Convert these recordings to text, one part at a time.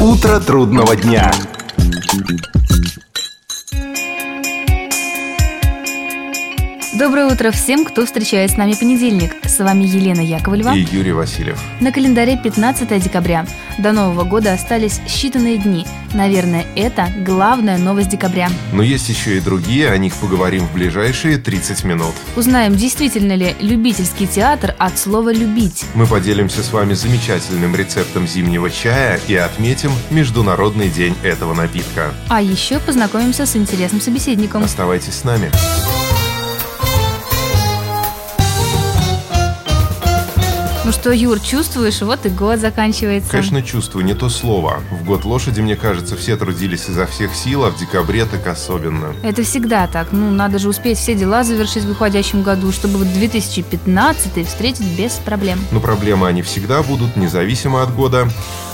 Утро трудного дня. Доброе утро всем, кто встречает с нами понедельник. С вами Елена Яковлева. И Юрий Васильев. На календаре 15 декабря. До Нового года остались считанные дни. Наверное, это главная новость декабря. Но есть еще и другие, о них поговорим в ближайшие 30 минут. Узнаем, действительно ли любительский театр от слова «любить». Мы поделимся с вами замечательным рецептом зимнего чая и отметим Международный день этого напитка. А еще познакомимся с интересным собеседником. Оставайтесь с нами. Ну что, Юр, чувствуешь, вот и год заканчивается. Конечно, чувствую, не то слово. В год лошади, мне кажется, все трудились изо всех сил, а в декабре так особенно. Это всегда так. Ну, надо же успеть все дела завершить в выходящем году, чтобы вот 2015 встретить без проблем. Но проблемы они всегда будут, независимо от года.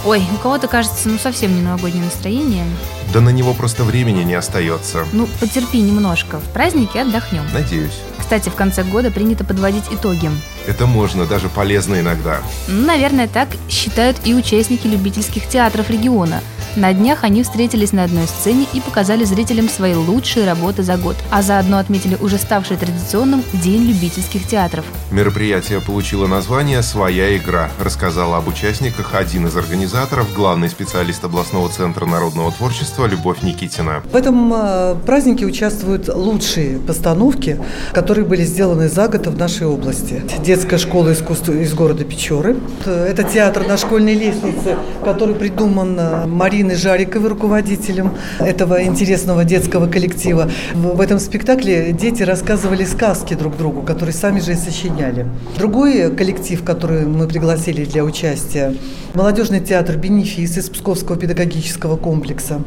Ой, у кого-то кажется, ну совсем не новогоднее настроение. Да на него просто времени не остается. Ну, потерпи немножко. В празднике отдохнем. Надеюсь. Кстати, в конце года принято подводить итоги. Это можно, даже полезно иногда. Наверное, так считают и участники любительских театров региона – на днях они встретились на одной сцене и показали зрителям свои лучшие работы за год, а заодно отметили уже ставший традиционным День любительских театров. Мероприятие получило название «Своя игра», рассказала об участниках один из организаторов, главный специалист областного центра народного творчества Любовь Никитина. В этом э, празднике участвуют лучшие постановки, которые были сделаны за год в нашей области. Детская школа искусства из города Печоры. Это театр на школьной лестнице, который придуман э, Мариной Жариковой, руководителем этого интересного детского коллектива. В этом спектакле дети рассказывали сказки друг другу, которые сами же и сочиняли. Другой коллектив, который мы пригласили для участия, молодежный театр «Бенефис» из Псковского педагогического комплекса,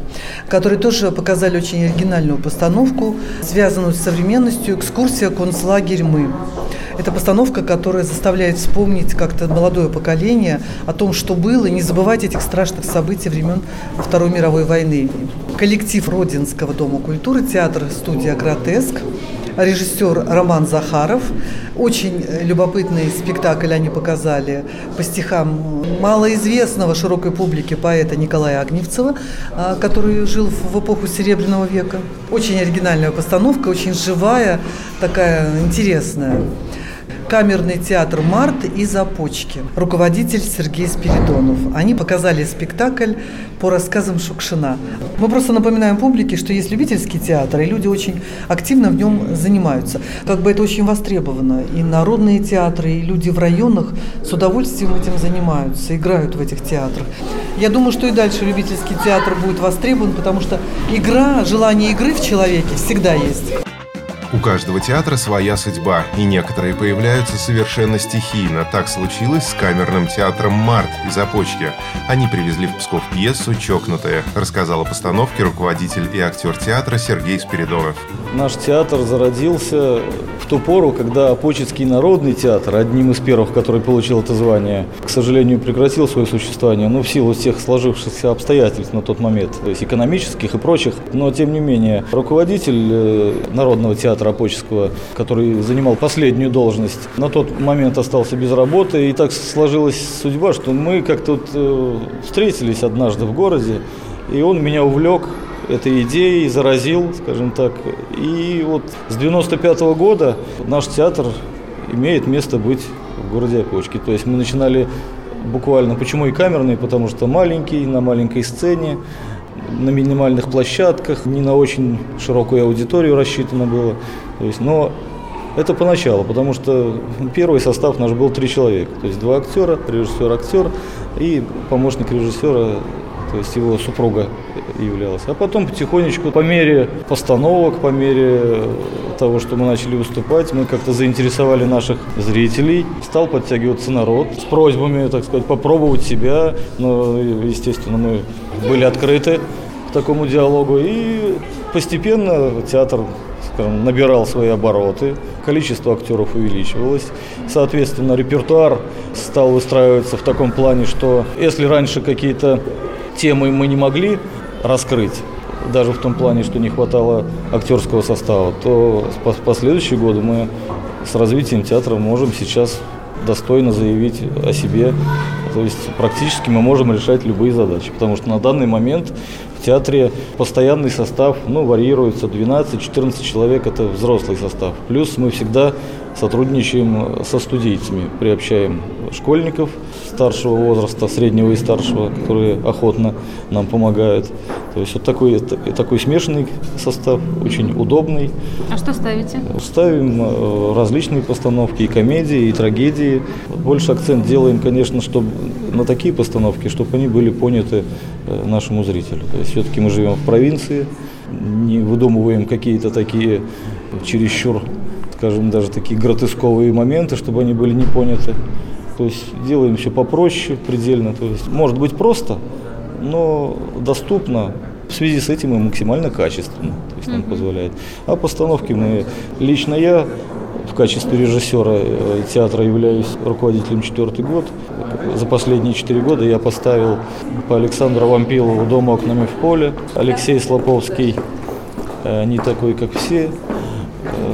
который тоже показали очень оригинальную постановку, связанную с современностью «Экскурсия концлагерь мы». Это постановка, которая заставляет вспомнить как-то молодое поколение о том, что было, и не забывать этих страшных событий времен Второй мировой войны. Коллектив Родинского дома культуры, театр, студия «Гротеск», режиссер Роман Захаров. Очень любопытный спектакль они показали по стихам малоизвестного широкой публике поэта Николая Огневцева, а, который жил в эпоху Серебряного века. Очень оригинальная постановка, очень живая, такая интересная камерный театр «Март» и «Започки». Руководитель Сергей Спиридонов. Они показали спектакль по рассказам Шукшина. Мы просто напоминаем публике, что есть любительский театр, и люди очень активно в нем занимаются. Как бы это очень востребовано. И народные театры, и люди в районах с удовольствием этим занимаются, играют в этих театрах. Я думаю, что и дальше любительский театр будет востребован, потому что игра, желание игры в человеке всегда есть. У каждого театра своя судьба, и некоторые появляются совершенно стихийно. Так случилось с камерным театром «Март» из Опочки. Они привезли в Псков пьесу «Чокнутая», рассказал о постановке руководитель и актер театра Сергей Спиридонов. Наш театр зародился в ту пору, когда Опочецкий народный театр, одним из первых, который получил это звание, к сожалению, прекратил свое существование, ну, в силу всех сложившихся обстоятельств на тот момент, то есть экономических и прочих. Но, тем не менее, руководитель э, народного театра театра Апоческого, который занимал последнюю должность, на тот момент остался без работы. И так сложилась судьба, что мы как-то вот, э, встретились однажды в городе, и он меня увлек этой идеей, заразил, скажем так. И вот с 95 -го года наш театр имеет место быть в городе Опочке. То есть мы начинали буквально, почему и камерный, потому что маленький, на маленькой сцене, на минимальных площадках, не на очень широкую аудиторию рассчитано было. То есть, но это поначалу, потому что первый состав наш был три человека. То есть два актера, режиссер-актер и помощник режиссера, то есть его супруга являлась. А потом потихонечку, по мере постановок, по мере того, что мы начали выступать, мы как-то заинтересовали наших зрителей. Стал подтягиваться народ с просьбами, так сказать, попробовать себя. Но, естественно, мы были открыты к такому диалогу. И постепенно театр скажем, набирал свои обороты, количество актеров увеличивалось. Соответственно, репертуар стал выстраиваться в таком плане, что если раньше какие-то темы мы не могли раскрыть, даже в том плане, что не хватало актерского состава, то в последующие годы мы с развитием театра можем сейчас достойно заявить о себе. То есть практически мы можем решать любые задачи, потому что на данный момент в театре постоянный состав ну, варьируется 12-14 человек, это взрослый состав. Плюс мы всегда сотрудничаем со студийцами, приобщаем школьников старшего возраста, среднего и старшего, которые охотно нам помогают. То есть вот такой, такой смешанный состав, очень удобный. А что ставите? Ставим э, различные постановки, и комедии, и трагедии. Больше акцент делаем, конечно, чтобы на такие постановки, чтобы они были поняты э, нашему зрителю. То есть все-таки мы живем в провинции, не выдумываем какие-то такие чересчур, скажем, даже такие гротесковые моменты, чтобы они были не поняты. То есть делаем все попроще предельно. То есть может быть просто, но доступно. В связи с этим и максимально качественно, то есть нам позволяет. А постановки мы, лично я в качестве режиссера э, театра являюсь руководителем четвертый год. За последние четыре года я поставил по Александру Вампилову «Дом окнами в поле», Алексей Слоповский э, «Не такой, как все»,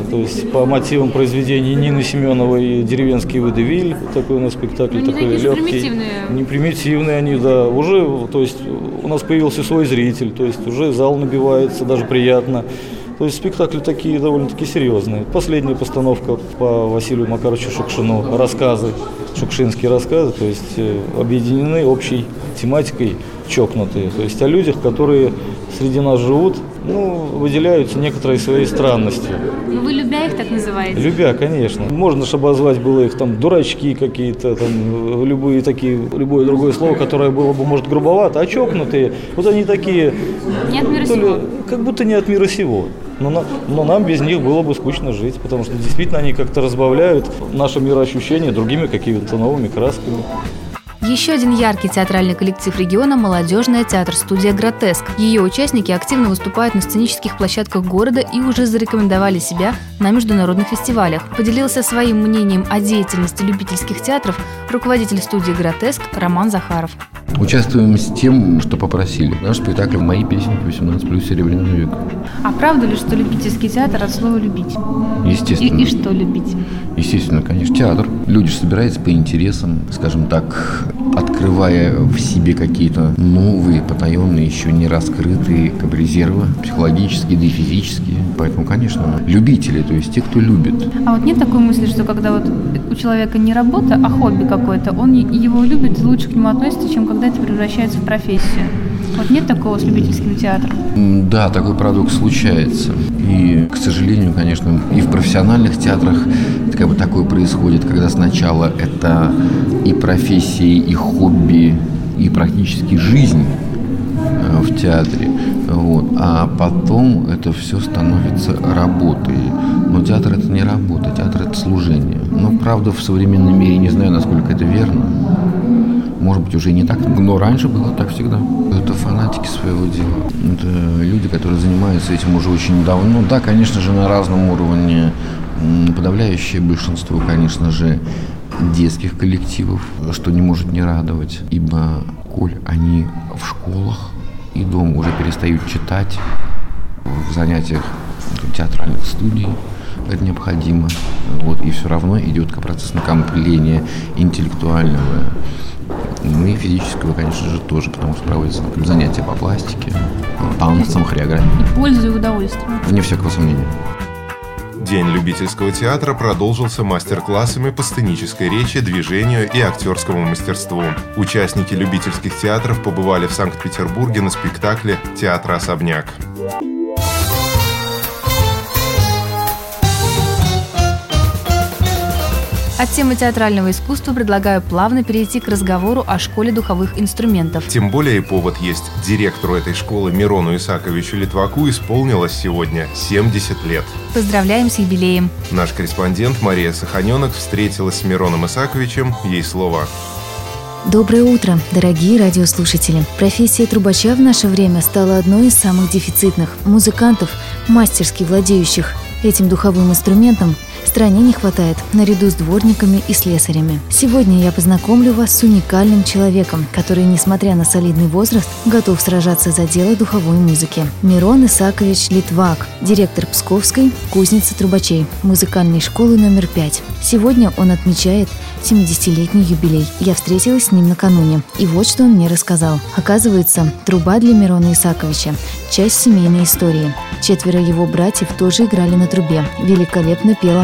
то есть по мотивам произведений Нины Семеновой «Деревенский выдавиль», такой у нас спектакль, ну, такой легкий. Примитивные. Не примитивные они, да. Уже, то есть у нас появился свой зритель, то есть уже зал набивается, даже приятно. То есть спектакли такие довольно-таки серьезные. Последняя постановка по Василию Макаровичу Шукшину, рассказы, шукшинские рассказы, то есть э, объединены общей тематикой чокнутые. То есть о людях, которые среди нас живут, ну, выделяются некоторые своей странностью. Ну, вы любя их так называете? Любя, конечно. Можно же обозвать было их там дурачки какие-то, там, любые такие, любое другое слово, которое было бы, может, грубовато, а чокнутые. Вот они такие... Не от мира сего. Как будто не от мира сего. Но, на, но нам без них было бы скучно жить, потому что действительно они как-то разбавляют наше мироощущение другими какими-то новыми красками. Еще один яркий театральный коллектив региона – молодежная театр-студия «Гротеск». Ее участники активно выступают на сценических площадках города и уже зарекомендовали себя на международных фестивалях. Поделился своим мнением о деятельности любительских театров руководитель студии «Гротеск» Роман Захаров. Участвуем с тем, что попросили. Наш спектакль «Мои песни 18 плюс Серебряный век». А правда ли, что любительский театр от слова «любить»? Естественно. И, и что любить? Естественно, конечно. Театр. Люди же собираются по интересам, скажем так, открывая в себе какие-то новые, потаенные, еще не раскрытые как бы, резервы, психологические, да и физические. Поэтому, конечно, любители, то есть те, кто любит. А вот нет такой мысли, что когда вот у человека не работа, а хобби какое-то, он его любит и лучше к нему относится, чем когда это превращается в профессию? Вот нет такого с любительским театром? Да, такой парадокс случается. И, к сожалению, конечно, и в профессиональных театрах как бы такое происходит, когда сначала это и профессии, и хобби, и практически жизнь э, в театре. Вот. А потом это все становится работой. Но театр это не работа, театр это служение. Но правда в современном мире не знаю, насколько это верно. Может быть, уже не так, но раньше было так всегда. Это фанатики своего дела. Это люди, которые занимаются этим уже очень давно. Да, конечно же, на разном уровне. Подавляющее большинство, конечно же, детских коллективов, что не может не радовать, ибо коль они в школах и дома уже перестают читать в занятиях театральных студий, это необходимо. Вот, и все равно идет процесс накопления интеллектуального ну и физического, конечно же, тоже, потому что проводятся например, занятия по пластике, танцам, хореографии. И пользу и удовольствие. Вне всякого сомнения. День любительского театра продолжился мастер-классами по сценической речи, движению и актерскому мастерству. Участники любительских театров побывали в Санкт-Петербурге на спектакле «Театр От темы театрального искусства предлагаю плавно перейти к разговору о школе духовых инструментов. Тем более повод есть. Директору этой школы Мирону Исаковичу Литваку исполнилось сегодня 70 лет. Поздравляем с юбилеем. Наш корреспондент Мария Саханенок встретилась с Мироном Исаковичем. Ей слово. Доброе утро, дорогие радиослушатели. Профессия трубача в наше время стала одной из самых дефицитных. Музыкантов, мастерски владеющих этим духовым инструментом, стране не хватает, наряду с дворниками и слесарями. Сегодня я познакомлю вас с уникальным человеком, который, несмотря на солидный возраст, готов сражаться за дело духовой музыки. Мирон Исакович Литвак, директор Псковской кузницы трубачей, музыкальной школы номер 5. Сегодня он отмечает 70-летний юбилей. Я встретилась с ним накануне. И вот что он мне рассказал. Оказывается, труба для Мирона Исаковича – часть семейной истории. Четверо его братьев тоже играли на трубе. Великолепно пела.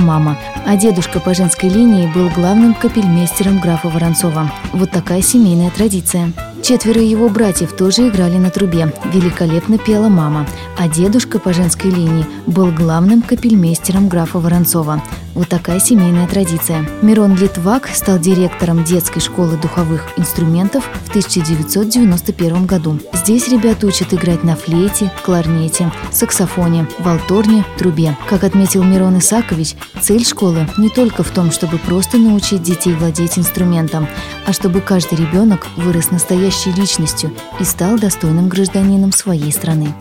А дедушка по женской линии был главным капельмейстером графа Воронцова. Вот такая семейная традиция. Четверо его братьев тоже играли на трубе. Великолепно пела мама. А дедушка по женской линии был главным капельмейстером графа Воронцова. Вот такая семейная традиция. Мирон Литвак стал директором детской школы духовых инструментов в 1991 году. Здесь ребят учат играть на флейте, кларнете, саксофоне, валторне, трубе. Как отметил Мирон Исакович, цель школы не только в том, чтобы просто научить детей владеть инструментом, а чтобы каждый ребенок вырос настоящей личностью и стал достойным гражданином своей страны.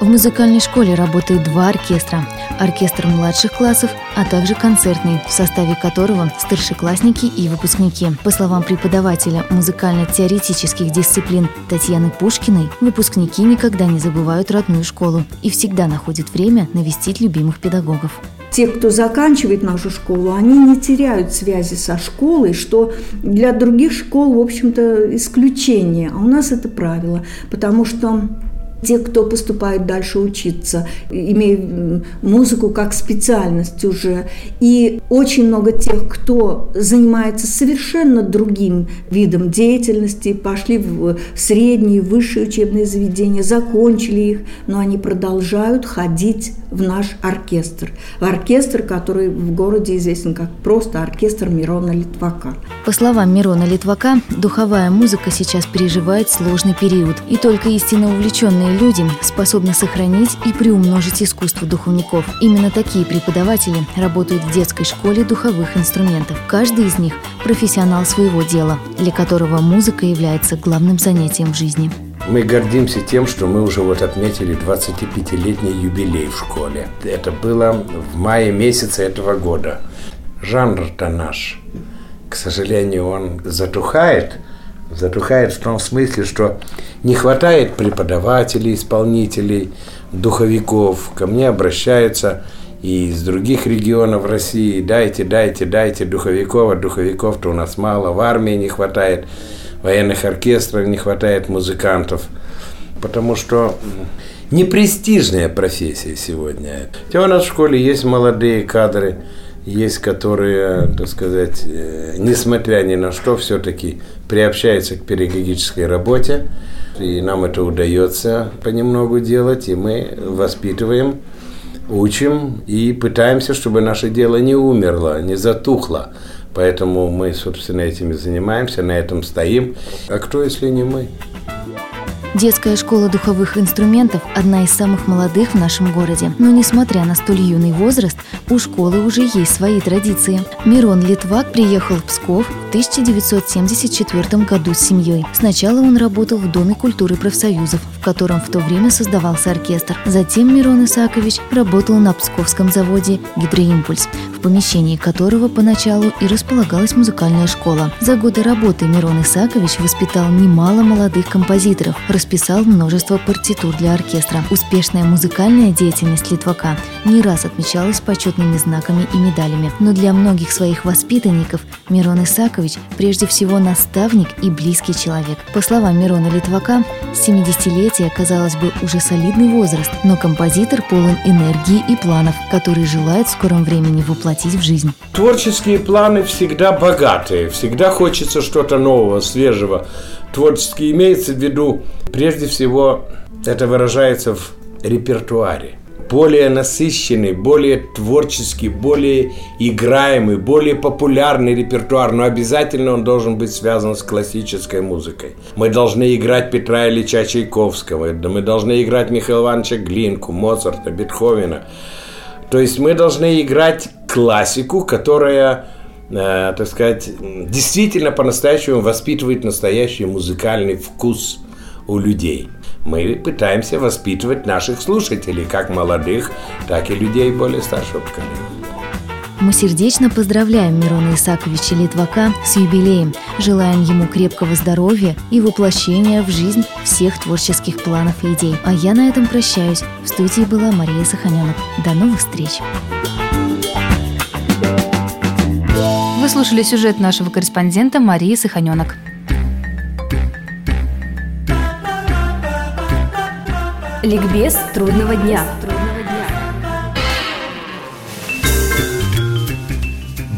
В музыкальной школе работают два оркестра. Оркестр младших классов, а также концертный, в составе которого старшеклассники и выпускники. По словам преподавателя музыкально-теоретических дисциплин Татьяны Пушкиной, выпускники никогда не забывают родную школу и всегда находят время навестить любимых педагогов те, кто заканчивает нашу школу, они не теряют связи со школой, что для других школ, в общем-то, исключение. А у нас это правило, потому что те, кто поступает дальше учиться, имея музыку как специальность уже. И очень много тех, кто занимается совершенно другим видом деятельности, пошли в средние, высшие учебные заведения, закончили их, но они продолжают ходить в наш оркестр. В оркестр, который в городе известен как просто оркестр Мирона Литвака. По словам Мирона Литвака, духовая музыка сейчас переживает сложный период, и только истинно увлеченные образованные люди способны сохранить и приумножить искусство духовников. Именно такие преподаватели работают в детской школе духовых инструментов. Каждый из них – профессионал своего дела, для которого музыка является главным занятием в жизни. Мы гордимся тем, что мы уже вот отметили 25-летний юбилей в школе. Это было в мае месяце этого года. Жанр-то наш, к сожалению, он затухает – Затухает в том смысле, что не хватает преподавателей, исполнителей, духовиков. Ко мне обращаются и из других регионов России. Дайте, дайте, дайте духовиков. А духовиков-то у нас мало. В армии не хватает, военных оркестров не хватает музыкантов. Потому что непрестижная профессия сегодня. Хотя у нас в школе есть молодые кадры, есть, которые, так сказать, э, несмотря ни на что, все-таки приобщаются к педагогической работе. И нам это удается понемногу делать, и мы воспитываем, учим и пытаемся, чтобы наше дело не умерло, не затухло. Поэтому мы, собственно, этим и занимаемся, на этом стоим. А кто, если не мы? Детская школа духовых инструментов – одна из самых молодых в нашем городе. Но несмотря на столь юный возраст, у школы уже есть свои традиции. Мирон Литвак приехал в Псков в 1974 году с семьей. Сначала он работал в Доме культуры профсоюзов, в котором в то время создавался оркестр. Затем Мирон Исакович работал на Псковском заводе «Гидроимпульс», помещении которого поначалу и располагалась музыкальная школа. За годы работы Мирон Исакович воспитал немало молодых композиторов, расписал множество партитур для оркестра. Успешная музыкальная деятельность Литвака не раз отмечалась почетными знаками и медалями. Но для многих своих воспитанников Мирон Исакович прежде всего наставник и близкий человек. По словам Мирона Литвака, 70-летие, казалось бы, уже солидный возраст, но композитор полон энергии и планов, которые желает в скором времени воплотить в жизнь. Творческие планы всегда богатые, всегда хочется что-то нового, свежего. Творчески имеется в виду, прежде всего, это выражается в репертуаре. Более насыщенный, более творческий, более играемый, более популярный репертуар, но обязательно он должен быть связан с классической музыкой. Мы должны играть Петра Ильича Чайковского, мы должны играть Михаила Ивановича Глинку, Моцарта, Бетховена. То есть мы должны играть классику, которая Э, так сказать, действительно по-настоящему воспитывает настоящий музыкальный вкус у людей. Мы пытаемся воспитывать наших слушателей, как молодых, так и людей более старшего поколения. Мы сердечно поздравляем Мирона Исаковича Литвака с юбилеем, желаем ему крепкого здоровья и воплощения в жизнь всех творческих планов и идей. А я на этом прощаюсь. В студии была Мария Саханенок. До новых встреч! Вы слушали сюжет нашего корреспондента Марии Саханенок. Ликбез трудного дня.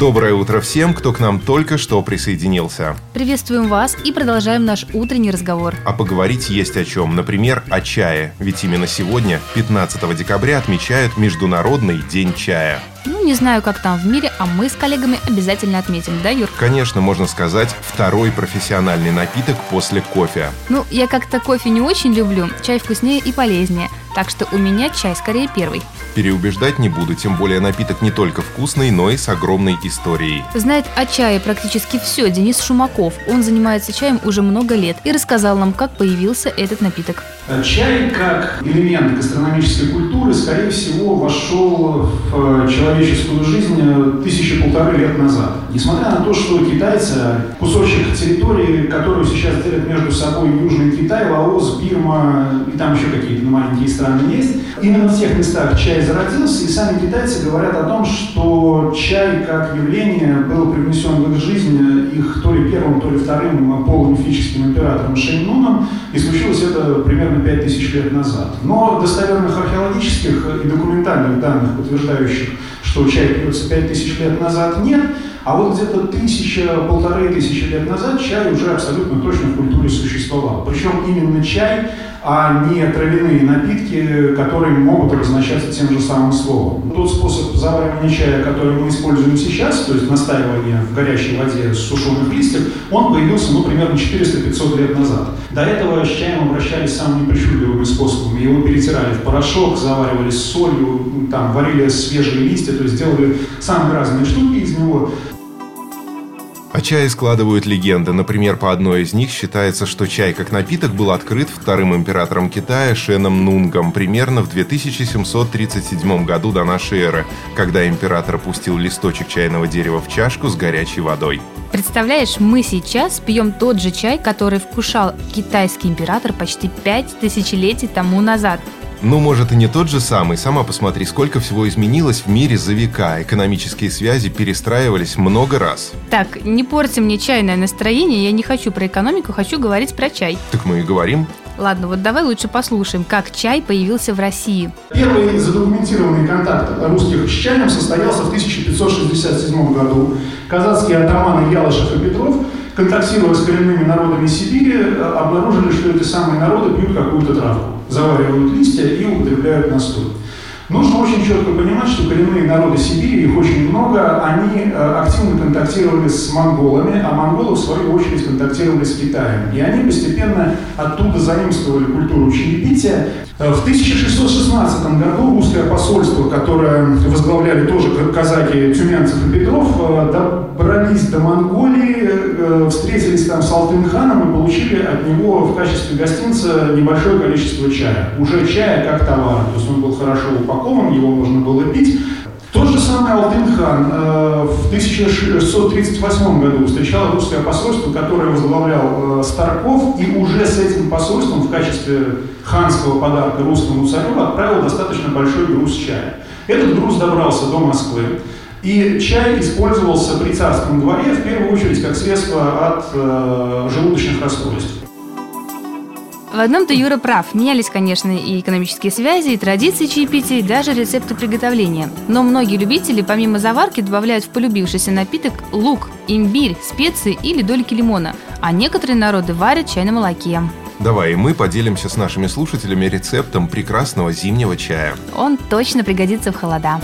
Доброе утро всем, кто к нам только что присоединился. Приветствуем вас и продолжаем наш утренний разговор. А поговорить есть о чем. Например, о чае. Ведь именно сегодня, 15 декабря, отмечают Международный день чая. Ну, не знаю, как там в мире, а мы с коллегами обязательно отметим, да, Юр? Конечно, можно сказать, второй профессиональный напиток после кофе. Ну, я как-то кофе не очень люблю, чай вкуснее и полезнее. Так что у меня чай скорее первый. Переубеждать не буду, тем более напиток не только вкусный, но и с огромной историей. Знает о чае практически все Денис Шумаков. Он занимается чаем уже много лет и рассказал нам, как появился этот напиток. Чай как элемент гастрономической культуры, скорее всего, вошел в человеческую жизнь тысячи полторы лет назад. Несмотря на то, что китайцы, кусочек территории, которую сейчас делят между собой Южный Китай, Лаос, Бирма и там еще какие-то маленькие страны есть, именно в тех местах чай зародился, и сами китайцы говорят о том, что чай как явление был привнесен в их жизнь их то ли первым, то ли вторым полумифическим императором Шэньнуном, и случилось это примерно 5000 лет назад. Но достоверных археологических и документальных данных, подтверждающих, что чай пьется 5000 лет назад, нет. А вот где-то тысяча, полторы тысячи лет назад чай уже абсолютно точно в культуре существовал. Причем именно чай а не травяные напитки, которые могут обозначаться тем же самым словом. Тот способ заваривания чая, который мы используем сейчас, то есть настаивание в горячей воде с сушеных листьев, он появился ну, примерно 400-500 лет назад. До этого с чаем обращались самыми причудливыми способами. Его перетирали в порошок, заваривали с солью, там, варили свежие листья, то есть делали самые разные штуки из него. О чае складывают легенды. Например, по одной из них считается, что чай как напиток был открыт вторым императором Китая Шеном Нунгом примерно в 2737 году до нашей эры, когда император пустил листочек чайного дерева в чашку с горячей водой. Представляешь, мы сейчас пьем тот же чай, который вкушал китайский император почти пять тысячелетий тому назад. Ну, может, и не тот же самый. Сама посмотри, сколько всего изменилось в мире за века. Экономические связи перестраивались много раз. Так, не порти мне чайное настроение. Я не хочу про экономику, хочу говорить про чай. Так мы и говорим. Ладно, вот давай лучше послушаем, как чай появился в России. Первый задокументированный контакт русских с чаем состоялся в 1567 году. Казацкие атаманы Ялышев и Петров контактируя с коренными народами Сибири, обнаружили, что эти самые народы пьют какую-то травку заваривают листья и употребляют настой. Нужно очень четко понимать, что коренные народы Сибири, их очень много, они э, активно контактировали с монголами, а монголы, в свою очередь, контактировали с Китаем. И они постепенно оттуда заимствовали культуру чаепития. Э, в 1616 году русское посольство, которое возглавляли тоже казаки Тюменцев и Петров, э, добрались до Монголии, встретились там с Алтын-ханом и получили от него в качестве гостинца небольшое количество чая. Уже чая как товар, то есть он был хорошо упакован упакован, его можно было пить. Тот же самый Алтын-хан э, в 1638 году встречал русское посольство, которое возглавлял э, Старков, и уже с этим посольством в качестве ханского подарка русскому царю отправил достаточно большой груз чая. Этот груз добрался до Москвы, и чай использовался при царском дворе в первую очередь как средство от э, желудочных расстройств. В одном-то Юра прав. Менялись, конечно, и экономические связи, и традиции чаепития, и даже рецепты приготовления. Но многие любители помимо заварки добавляют в полюбившийся напиток лук, имбирь, специи или дольки лимона. А некоторые народы варят чай на молоке. Давай, и мы поделимся с нашими слушателями рецептом прекрасного зимнего чая. Он точно пригодится в холода.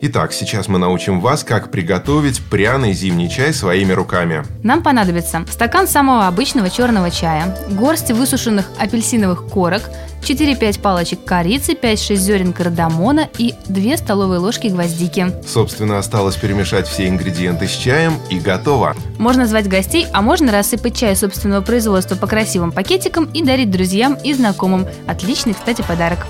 Итак, сейчас мы научим вас, как приготовить пряный зимний чай своими руками. Нам понадобится стакан самого обычного черного чая, горсть высушенных апельсиновых корок, 4-5 палочек корицы, 5-6 зерен кардамона и 2 столовые ложки гвоздики. Собственно, осталось перемешать все ингредиенты с чаем и готово. Можно звать гостей, а можно рассыпать чай собственного производства по красивым пакетикам и дарить друзьям и знакомым. Отличный, кстати, подарок.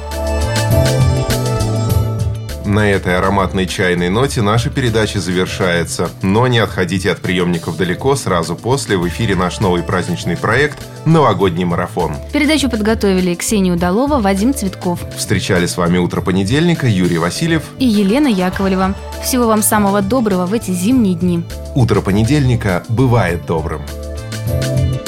На этой ароматной чайной ноте наша передача завершается. Но не отходите от приемников далеко, сразу после в эфире наш новый праздничный проект «Новогодний марафон». Передачу подготовили Ксения Удалова, Вадим Цветков. Встречали с вами утро понедельника Юрий Васильев и Елена Яковлева. Всего вам самого доброго в эти зимние дни. Утро понедельника бывает добрым. thank you